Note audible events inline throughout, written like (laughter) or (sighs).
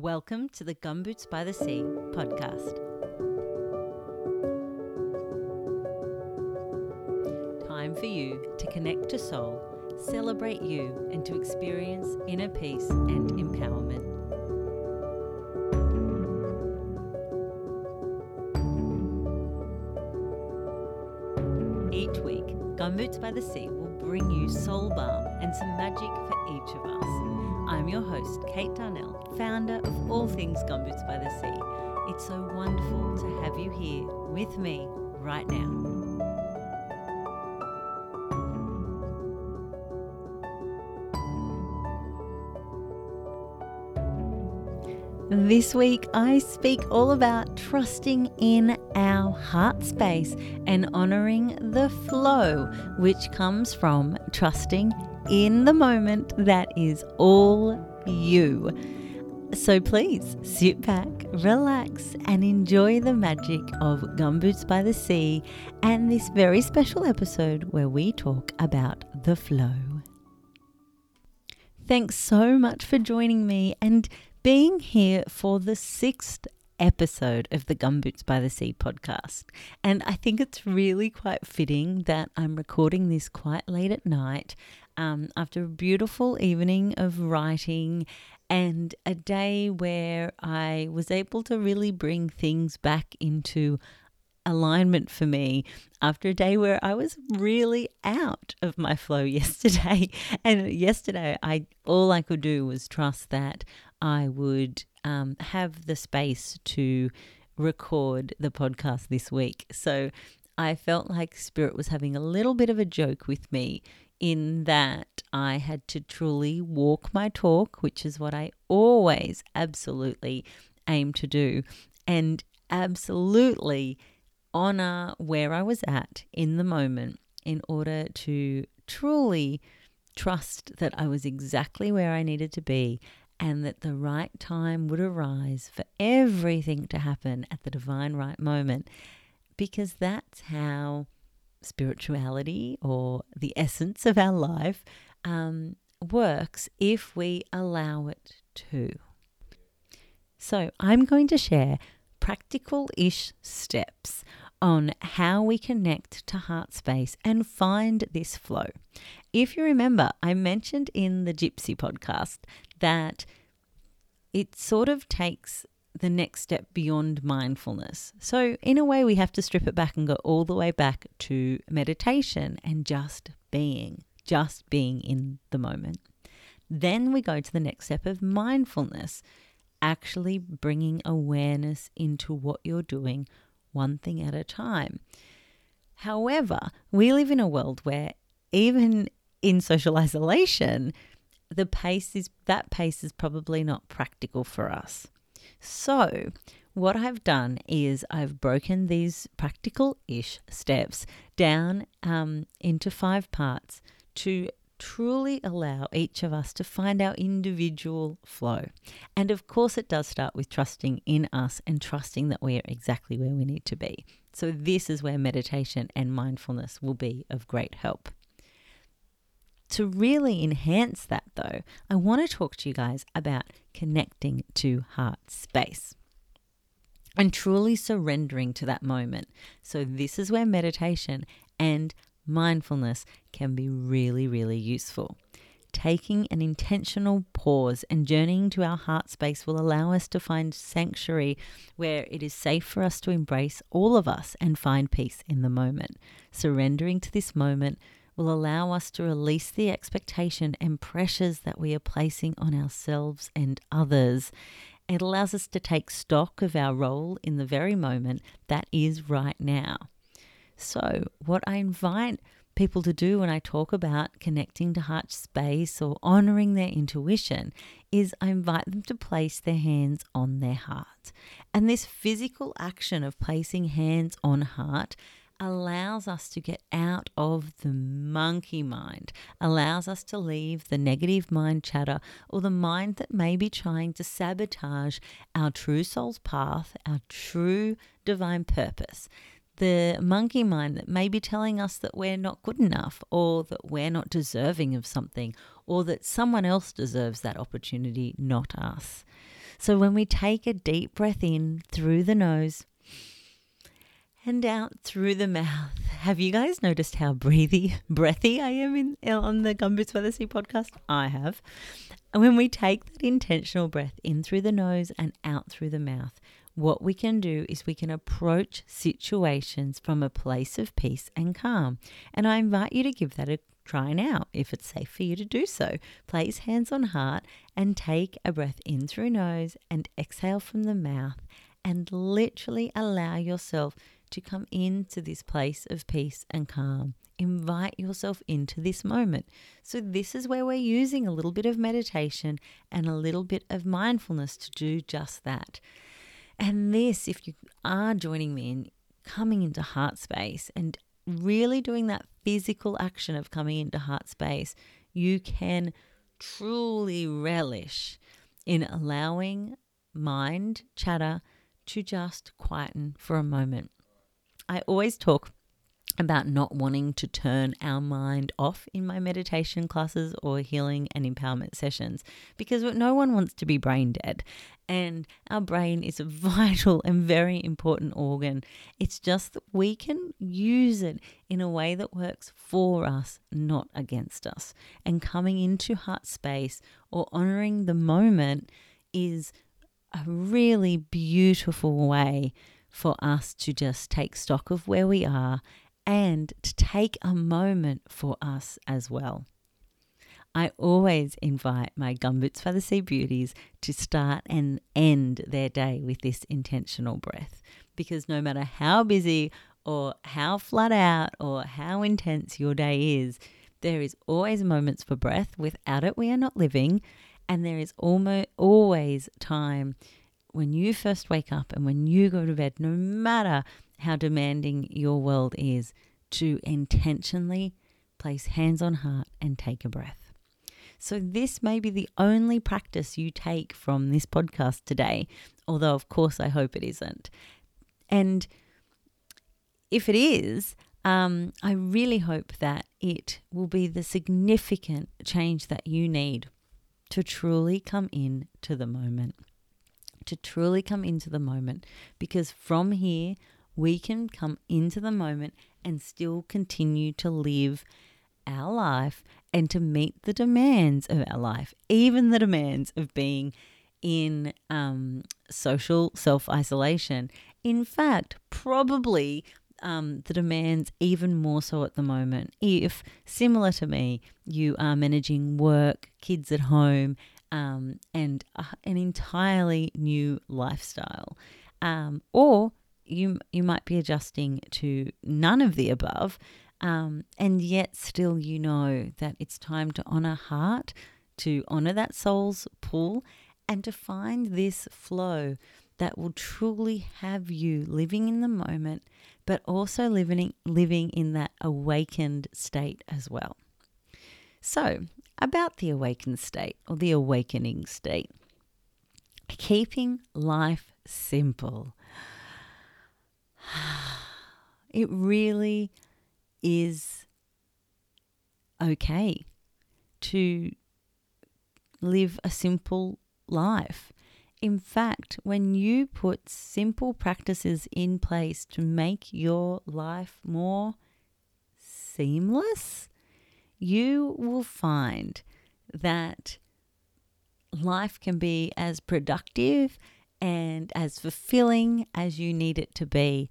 Welcome to the Gumboots by the Sea podcast. Time for you to connect to soul, celebrate you, and to experience inner peace and empowerment. Each week, Gumboots by the Sea will bring you soul balm and some magic for each of us. I'm your host, Kate Darnell, founder of All Things Gumboots by the Sea. It's so wonderful to have you here with me right now. This week, I speak all about trusting in our heart space and honoring the flow, which comes from trusting in the moment that is all you. So please sit back, relax, and enjoy the magic of Gumboots by the Sea and this very special episode where we talk about the flow. Thanks so much for joining me and being here for the sixth episode of the Gumboots by the Sea podcast. And I think it's really quite fitting that I'm recording this quite late at night um, after a beautiful evening of writing and a day where I was able to really bring things back into alignment for me after a day where I was really out of my flow (laughs) yesterday. And yesterday, I all I could do was trust that I would um, have the space to record the podcast this week. So I felt like Spirit was having a little bit of a joke with me in that I had to truly walk my talk, which is what I always absolutely aim to do, and absolutely honor where I was at in the moment in order to truly trust that I was exactly where I needed to be and that the right time would arise for everything to happen at the divine right moment because that's how spirituality or the essence of our life um, works if we allow it to. So, I'm going to share practical ish steps on how we connect to heart space and find this flow. If you remember, I mentioned in the GBTS podcast that it sort of takes the next step beyond mindfulness. So, in a way, we have to strip it back and go all the way back to meditation and just being, just being in the moment. Then we go to the next step of mindfulness, actually bringing awareness into what you're doing one thing at a time. However, we live in a world where even in social isolation, the pace is that pace is probably not practical for us. So, what I've done is I've broken these practical ish steps down um, into five parts to truly allow each of us to find our individual flow. And of course, it does start with trusting in us and trusting that we are exactly where we need to be. So, this is where meditation and mindfulness will be of great help. To really enhance that, though, I want to talk to you guys about connecting to heart space and truly surrendering to that moment. So, this is where meditation and mindfulness can be really, really useful. Taking an intentional pause and journeying to our heart space will allow us to find sanctuary where it is safe for us to embrace all of us and find peace in the moment. Surrendering to this moment will allow us to release the expectation and pressures that we are placing on ourselves and others. It allows us to take stock of our role in the very moment that is right now. So, what I invite people to do when I talk about connecting to heart space or honoring their intuition is I invite them to place their hands on their heart. And this physical action of placing hands on heart allows us to get out of the monkey mind, allows us to leave the negative mind chatter or the mind that may be trying to sabotage our true soul's path, our true divine purpose. The monkey mind that may be telling us that we're not good enough or that we're not deserving of something or that someone else deserves that opportunity, not us. So when we take a deep breath in through the nose and out through the mouth, (laughs) have you guys noticed how breathy, (laughs) breathy I am in on the Gumboots by the Sea podcast? I have. And when we take that intentional breath in through the nose and out through the mouth, what we can do is we can approach situations from a place of peace and calm. And I invite you to give that a try now if it's safe for you to do so. Place hands on heart and take a breath in through nose and exhale from the mouth and literally allow yourself to come into this place of peace and calm. Invite yourself into this moment. So, this is where we're using a little bit of meditation and a little bit of mindfulness to do just that. And this, if you are joining me in coming into heart space and really doing that physical action of coming into heart space, you can truly relish in allowing mind chatter to just quieten for a moment. I always talk about not wanting to turn our mind off in my meditation classes or healing and empowerment sessions because no one wants to be brain dead. And our brain is a (laughs) vital and very important organ. It's just that we can use it in a way that works for us, not against us. And coming into heart space or honoring the moment is a really beautiful way for us to just take stock of where we are and to take a moment for us as well. I always invite my Gumboots for the Sea Beauties to start and end their day with this intentional breath because no matter how busy or how flat out or how intense your day is, there is always moments for breath. Without it, we are not living. And there is almost always time when you first wake up and when you go to bed, no matter how demanding your world is to intentionally place hands on heart and take a breath. So, this may be the only practice you take from this podcast today, although, of course, I hope it isn't. And if it is, um, I really hope that it will be the significant change that you need to truly come in to the moment. To truly come into the moment, because from here, we can come into the moment and still continue to live our life and to meet the demands of our life, even the demands of being in um, social self isolation. In fact, probably um, the demands even more so at the moment. If, similar to me, you are managing work, kids at home, um, and uh, an entirely new lifestyle, um, or you you might be adjusting to none of the above, um, and yet still you know that it's time to honor heart, to honor that soul's pull, and to find this flow that will truly have you living in the moment, but also living living in that awakened state as well. So, about the awakened state or the awakening state, keeping life simple (sighs) it really is okay to live a simple life. In fact, when you put simple practices in place to make your life more seamless, you will find that life can be as productive and as fulfilling as you need it to be.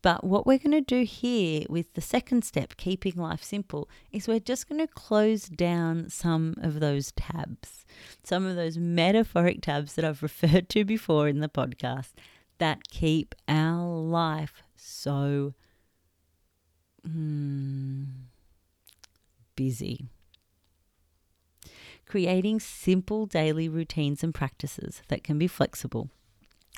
But what we're going to do here with the second step, keeping life simple, is we're just going to close down some of those tabs, some of those metaphoric tabs that I've (laughs) referred to before in the podcast that keep our life so mm, busy. Creating simple daily routines and practices that can be flexible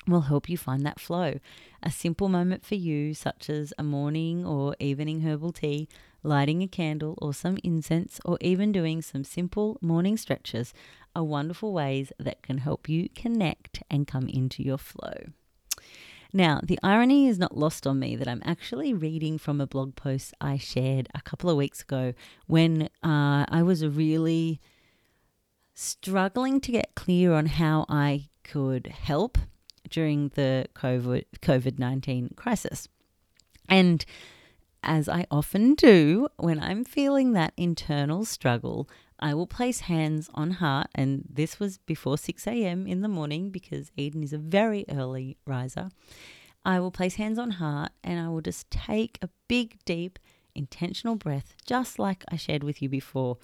will help you find that flow. A simple moment for you, such as a morning or evening herbal tea, lighting a candle or some incense, or even doing some simple morning stretches, are wonderful ways that can help you connect and come into your flow. Now, the irony is not lost on me that I'm actually reading from a blog post I shared a couple of weeks ago when uh, I was really struggling to get clear on how I could help during the COVID COVID 19 crisis. And as I often do when I'm feeling that internal struggle, I will place hands on heart. And this was before 6 a.m. in the morning because Eden is a very early riser. I will place hands on heart and I will just take a big, deep, intentional breath, just like I shared with you before.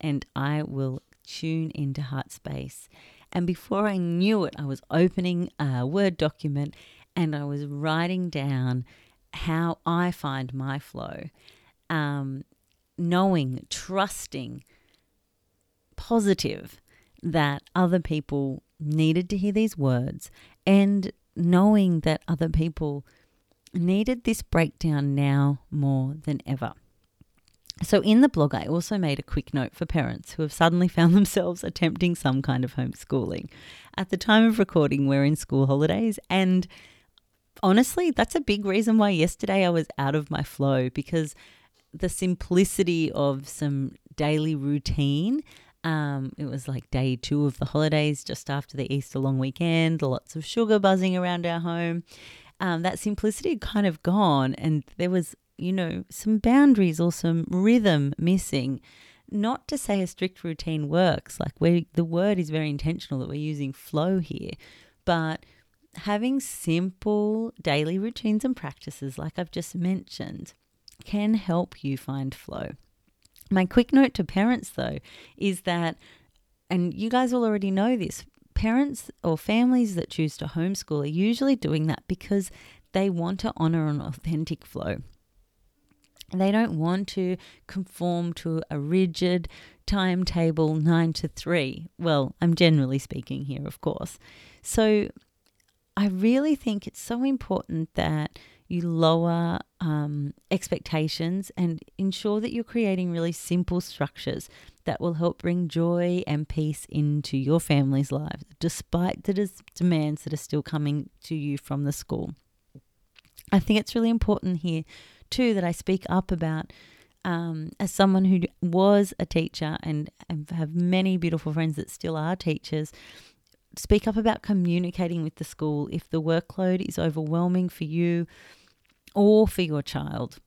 And I will tune into heart space. And before I knew it, I was opening a Word document and I was writing down how I find my flow, um, knowing, trusting, positive that other people needed to hear these words, and knowing that other people needed this breakdown now more than ever. So, in the blog, I also made a quick note for parents who have suddenly (laughs) found themselves attempting some kind of homeschooling. At the time of recording, we're in school holidays, and honestly, that's a big reason why yesterday I was out of my flow because the simplicity of some daily routine. Um, it was like day two of the holidays, just after the Easter long weekend, lots of sugar buzzing around our home. Um, that simplicity had kind of gone, and there was, you know, some boundaries or some rhythm missing. Not to say a strict routine works, like we the word is very intentional that we're using flow here, but having simple daily routines and practices, like I've just mentioned, can help you find flow. My quick note to parents, though, is that, and you guys will already know this, parents or families that choose to homeschool are usually doing that because they want to honor an authentic flow. They don't want to conform to a rigid timetable nine to three. Well, I'm generally speaking here, of course. So I really think it's so important that you lower um, expectations and ensure that you're creating really simple structures that will help bring joy and peace into your family's lives, despite the des- demands that are still coming to you from the school. I think it's really important here, too, that I speak up about. Um, as someone who was a teacher and, and have many beautiful friends that still are teachers, speak up about communicating with the school if the workload is overwhelming for you or for your child,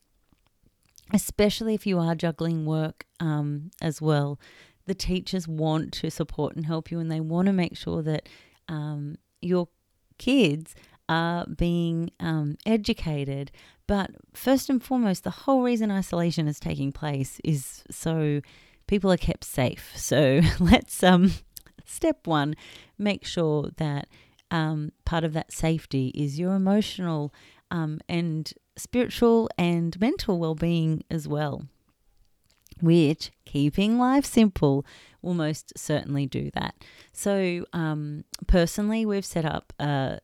especially if you are juggling work um, as well. The teachers want to support and help you, and they want to make sure that um, your kids are being um, educated. But first and foremost, the whole reason isolation is taking place is so people are kept safe. (laughs) So let's um, step one, make sure that um, part of that safety is your emotional um, and spiritual and mental well being as well, which keeping life simple will most certainly do that. So, um, personally, we've set up a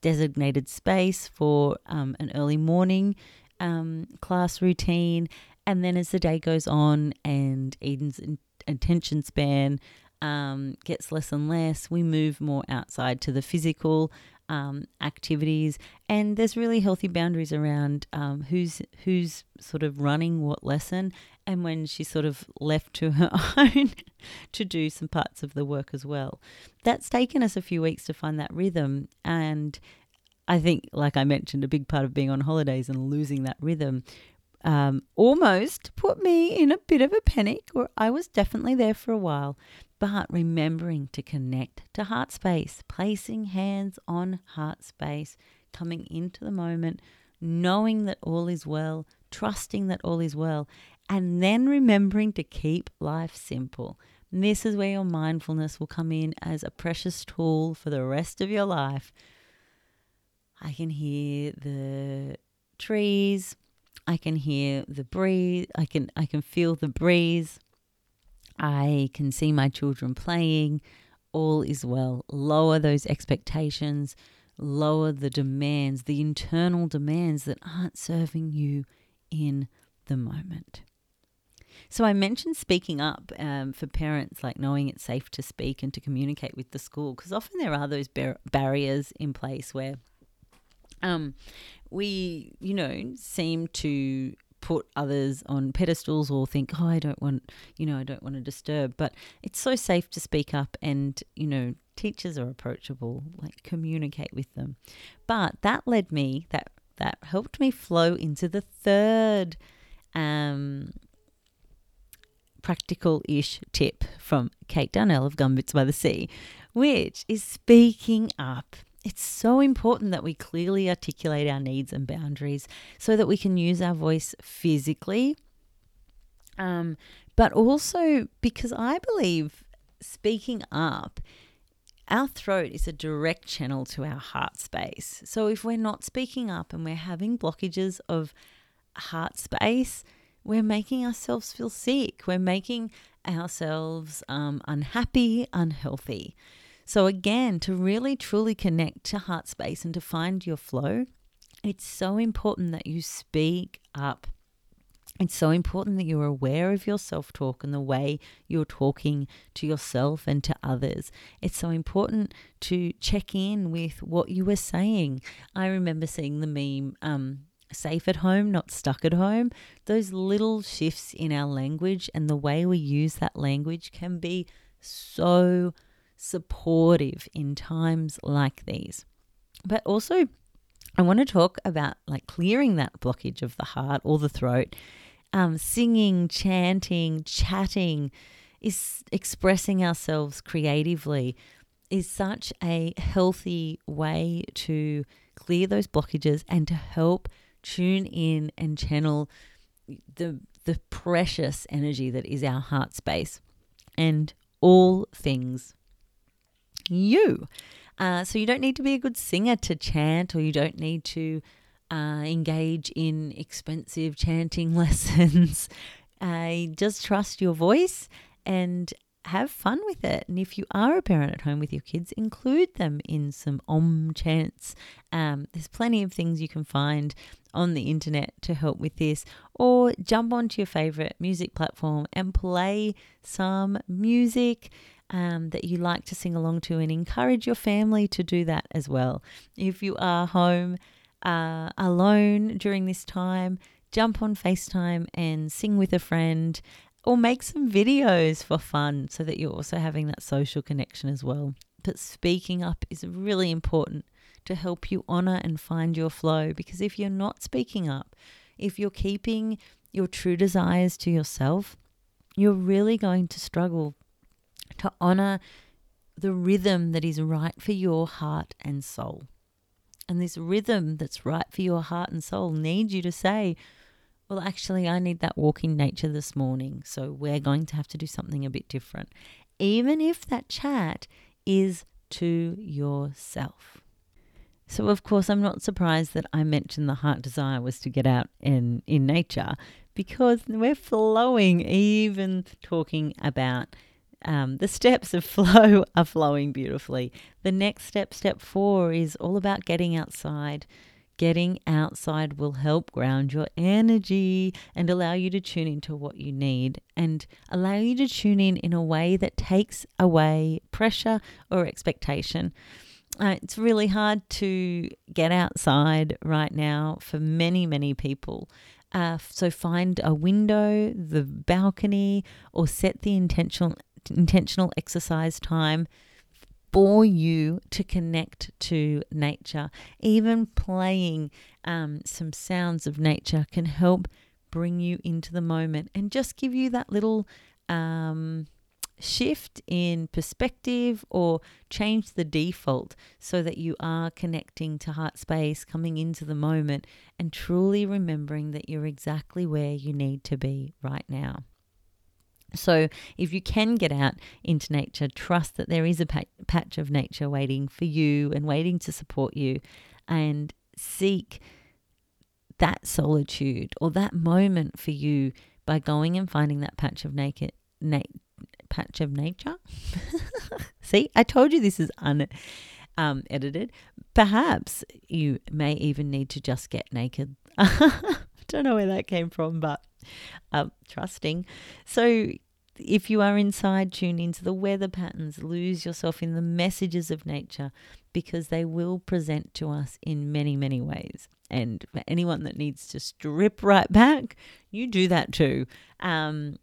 designated space for um, an early morning um, class routine. And then as the day goes on and Eden's attention span um, gets less and less. We move more outside to the physical um, activities, and there's really healthy boundaries around um, who's who's sort of running what lesson, and when she's sort of left to her (laughs) own to do some parts of the work as well. That's taken us a few weeks to find that rhythm, and I think, like I mentioned, a big part of being on holidays and losing that rhythm um, almost put me in a bit of a panic, or I was definitely there for a while but remembering to connect to heart space, placing hands on heart space, coming into the moment, knowing that all is well, trusting that all is well, and then remembering to keep life simple. This is where your mindfulness will come in as a precious tool for the rest of your life. I can hear the trees, I can hear the breeze, I can I can feel the breeze I can see my children playing. All is well. Lower those expectations, lower the demands, the internal demands that aren't serving you in the moment. So, I mentioned speaking up um, for parents, like knowing it's safe to speak and to communicate with the school, because often there are those bar- barriers in place where um, we, you know, seem to put others on pedestals or think, oh, I don't want, you know, I don't want to disturb. But it's so safe to speak up and, you know, teachers are approachable, like communicate with them. But that led me, that that helped me flow into the third um, practical ish tip from Kate Darnell of Gumboots by the Sea, which is speaking up. It's so important that we clearly articulate our needs and boundaries so that we can use our voice physically, um, but also because I believe speaking up our throat is a direct channel to our heart space. So if we're not speaking up and we're having blockages of heart space, we're making ourselves feel sick. We're making ourselves um, unhappy, unhealthy. So, again, to really truly connect to heart space and to find your flow, it's so important that you speak up. It's so important that you're aware of your self talk and the way you're talking to yourself and to others. It's so important to check in with what you were saying. I remember seeing the meme, um, safe at home, not stuck at home. Those little shifts in our language and the way we use that language can be so supportive in times like these. But also, I want to talk about like clearing that blockage of the heart or the throat um, singing, chanting, chatting, is expressing ourselves creatively is such a healthy way to clear those blockages and to help tune in and channel the the precious energy that is our heart space and all things you. Uh, so you don't need to be a good singer to chant, or you don't need to uh, engage in expensive chanting (laughs) lessons. uh, just trust your voice and have fun with it. And if you are a parent at home with your kids, include them in some om chants. Um, there's plenty of things you can find on the internet to help with this, or jump onto your favorite music platform and play some music. Um, that you like to sing along to, and encourage your family to do that as well. If you are home uh, alone during this time, jump on FaceTime and sing with a friend or make some videos for fun so that you're also having that social connection as well. But speaking up is really important to help you honor and find your flow because if you're not speaking up, if you're keeping your true desires to yourself, you're really going to struggle to honor the rhythm that is right for your heart and soul. And this rhythm that's right for your heart and soul needs you to say, well, actually, I need that walk in nature this morning. So we're going to have to do something a bit different, even if that chat is to yourself. So, of course, I'm not surprised that I mentioned the heart desire was to get out in, in nature because we're flowing, even talking about um, the steps of (laughs) flow are flowing beautifully. The next step, step four, is all about getting outside. Getting outside will help ground your energy and allow you to tune into what you need and allow you to tune in in a way that takes away pressure or expectation. Uh, it's really hard to get outside right now for many, many people. Uh, so find a window, the balcony, or set the intentional intentional exercise time for you to connect to nature. Even playing um, some sounds of nature can help bring you into the moment and just give you that little um, shift in perspective or change the default so that you are connecting to heart space, coming into the moment, and truly remembering that you're exactly where you need to be right now. So, if you can get out into nature, trust that there is a patch of nature waiting for you and waiting to support you, and seek that solitude or that moment for you by going and finding that patch of naked, na- patch of nature. (laughs) See, I told you this is unedited. Um, Perhaps you may even need to just get naked. (laughs) Don't know where that came from, but uh, trusting. So, if you are inside, tune into the weather patterns, lose yourself in the messages of nature because they will present to us in many, many ways. And for anyone that needs to strip right back, you do that too. Um,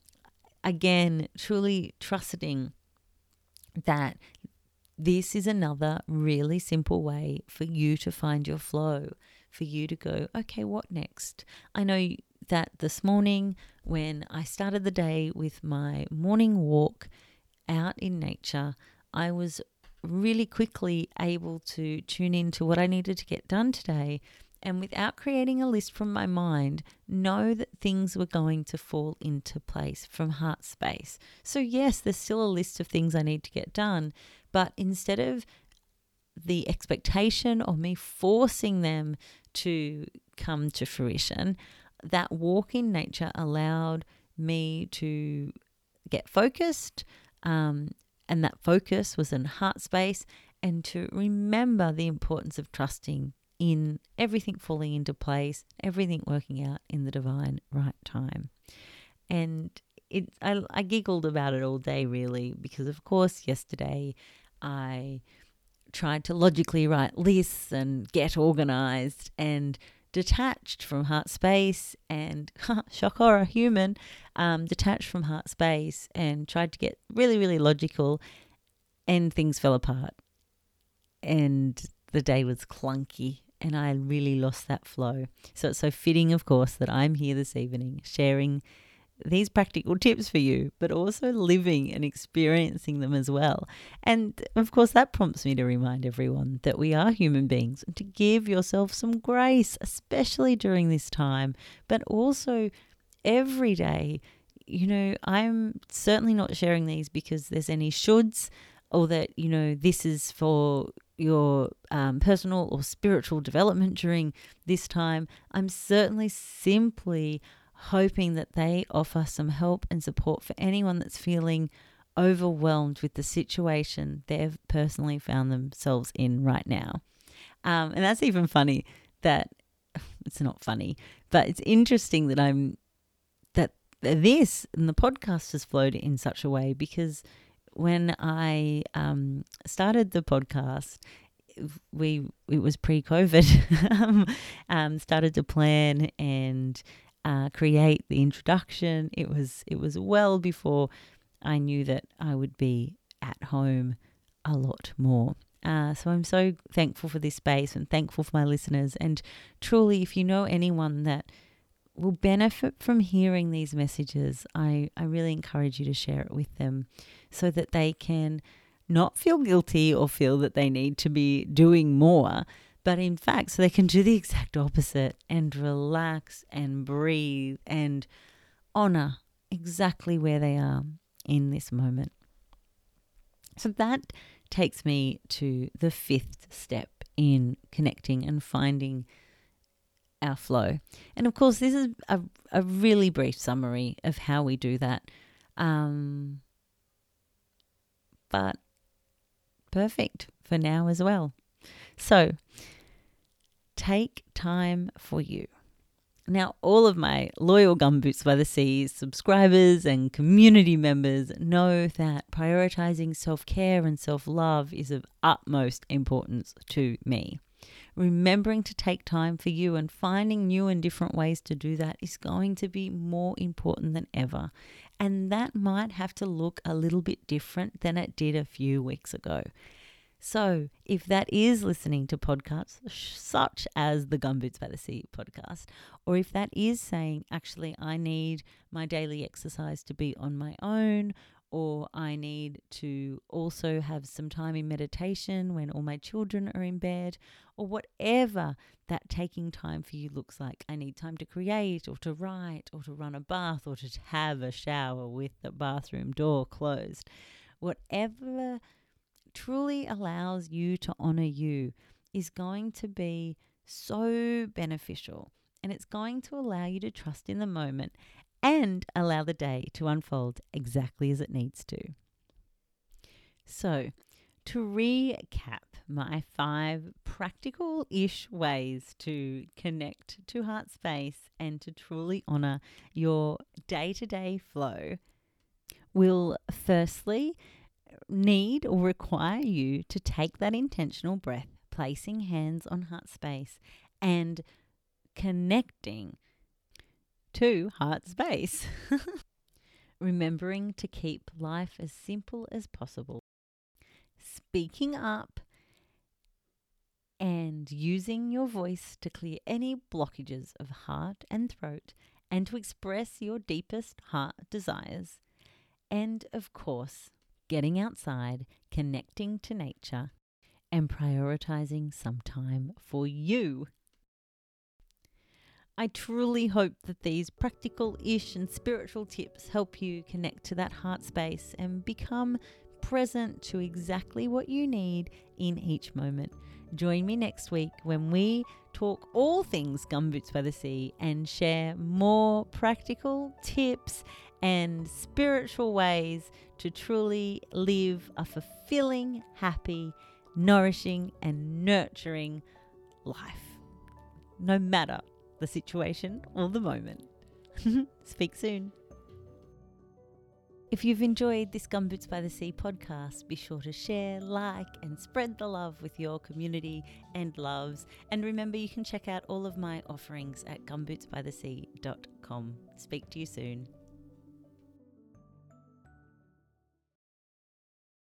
again, truly trusting that this is another really simple way for you to find your flow, for you to go, okay, what next? I know that this morning when I started the day with my morning walk out in nature, I was really quickly able to tune into what I needed to get done today and without creating a list from my mind, know that things were going to fall into place from heart space. So, yes, there's still a list of things I need to get done, but instead of the expectation of me forcing them to come to fruition, that walk in nature allowed me to get focused. Um, and that focus was in heart space and to remember the importance of trusting in everything falling into place, everything working out in the divine right time. And it, I, I giggled about it all day, really, because of course, yesterday I tried to logically write lists and get organized and detached from heart space and (laughs) shock horror human um, detached from heart space and tried to get really really logical and things fell apart and the day was clunky and I really lost that flow. So it's so fitting, of course, that I'm here this evening sharing these practical tips for you, but also living and experiencing them as well. And of course, that prompts me to remind everyone that we are human beings and to give yourself some grace, especially during this time, but also every day. You know, I'm certainly not sharing these because there's any shoulds or that, you know, this is for your um, personal or spiritual development during this time. I'm certainly simply hoping that they offer some help and support for anyone that's feeling overwhelmed with the situation they've personally found themselves in right now. Um, and that's even funny that (laughs) it's not funny, but it's interesting that I'm that this and the podcast has flowed in such a way because when I um, started the podcast, we it was pre-COVID. (laughs) Um, started to plan and uh, create the introduction. It was it was well before I knew that I would be at home a lot more. Uh, so I'm so thankful for this space and thankful for my listeners. And truly, if you know anyone that will benefit from hearing these messages, I, I really encourage you to share it with them so that they can not feel guilty or feel that they need to be doing more, but in fact, so they can do the exact opposite and relax and breathe and honor exactly where they are in this moment. So that takes me to the fifth step in connecting and finding our flow. And of course, this is a, a really brief summary of how we do that. Um, but perfect for now as well. So take time for you. Now, all of my loyal Gumboots by the Seas subscribers and community members know that prioritizing self care and self love is of utmost importance to me. Remembering to take time for you and finding new and different ways to do that is going to be more important than ever. And that might have to look a little bit different than it did a few weeks ago. So, if that is listening to podcasts such as the Gumboots by the Sea podcast, or if that is saying, actually, I need my daily exercise to be on my own, or I need to also have some time in meditation when all my children are in bed, or whatever that taking time for you looks like. I need time to create, or to write, or to run a bath, or to have a shower with the bathroom door closed. Whatever truly allows you to honor you is going to be so beneficial and it's going to allow you to trust in the moment and allow the day to unfold exactly as it needs to. So, to recap my five practical ish ways to connect to heart space and to truly honor your day to day flow will firstly need or require you to take that intentional breath, placing hands on heart space and connecting to heart space. (laughs) Remembering to keep life as simple as possible. speaking up and using your voice to clear any blockages of heart and throat and to express your deepest heart desires. And of course, getting outside, connecting to nature, and prioritizing some time for you. I truly hope that these practical ish and spiritual tips help you connect to that heart space and become present to exactly what you need in each moment. Join me next week when we talk all things Gumboots by the Sea and share more practical tips and spiritual ways to truly live a fulfilling, happy, nourishing, and nurturing life, no matter the situation or the moment. (laughs) Speak soon. If you've enjoyed this Gumboots by the Sea podcast, be sure to share, like, and spread the love with your community and loves. And remember, you can check out all of my offerings at gumbootsbythesea.com. Speak to you soon.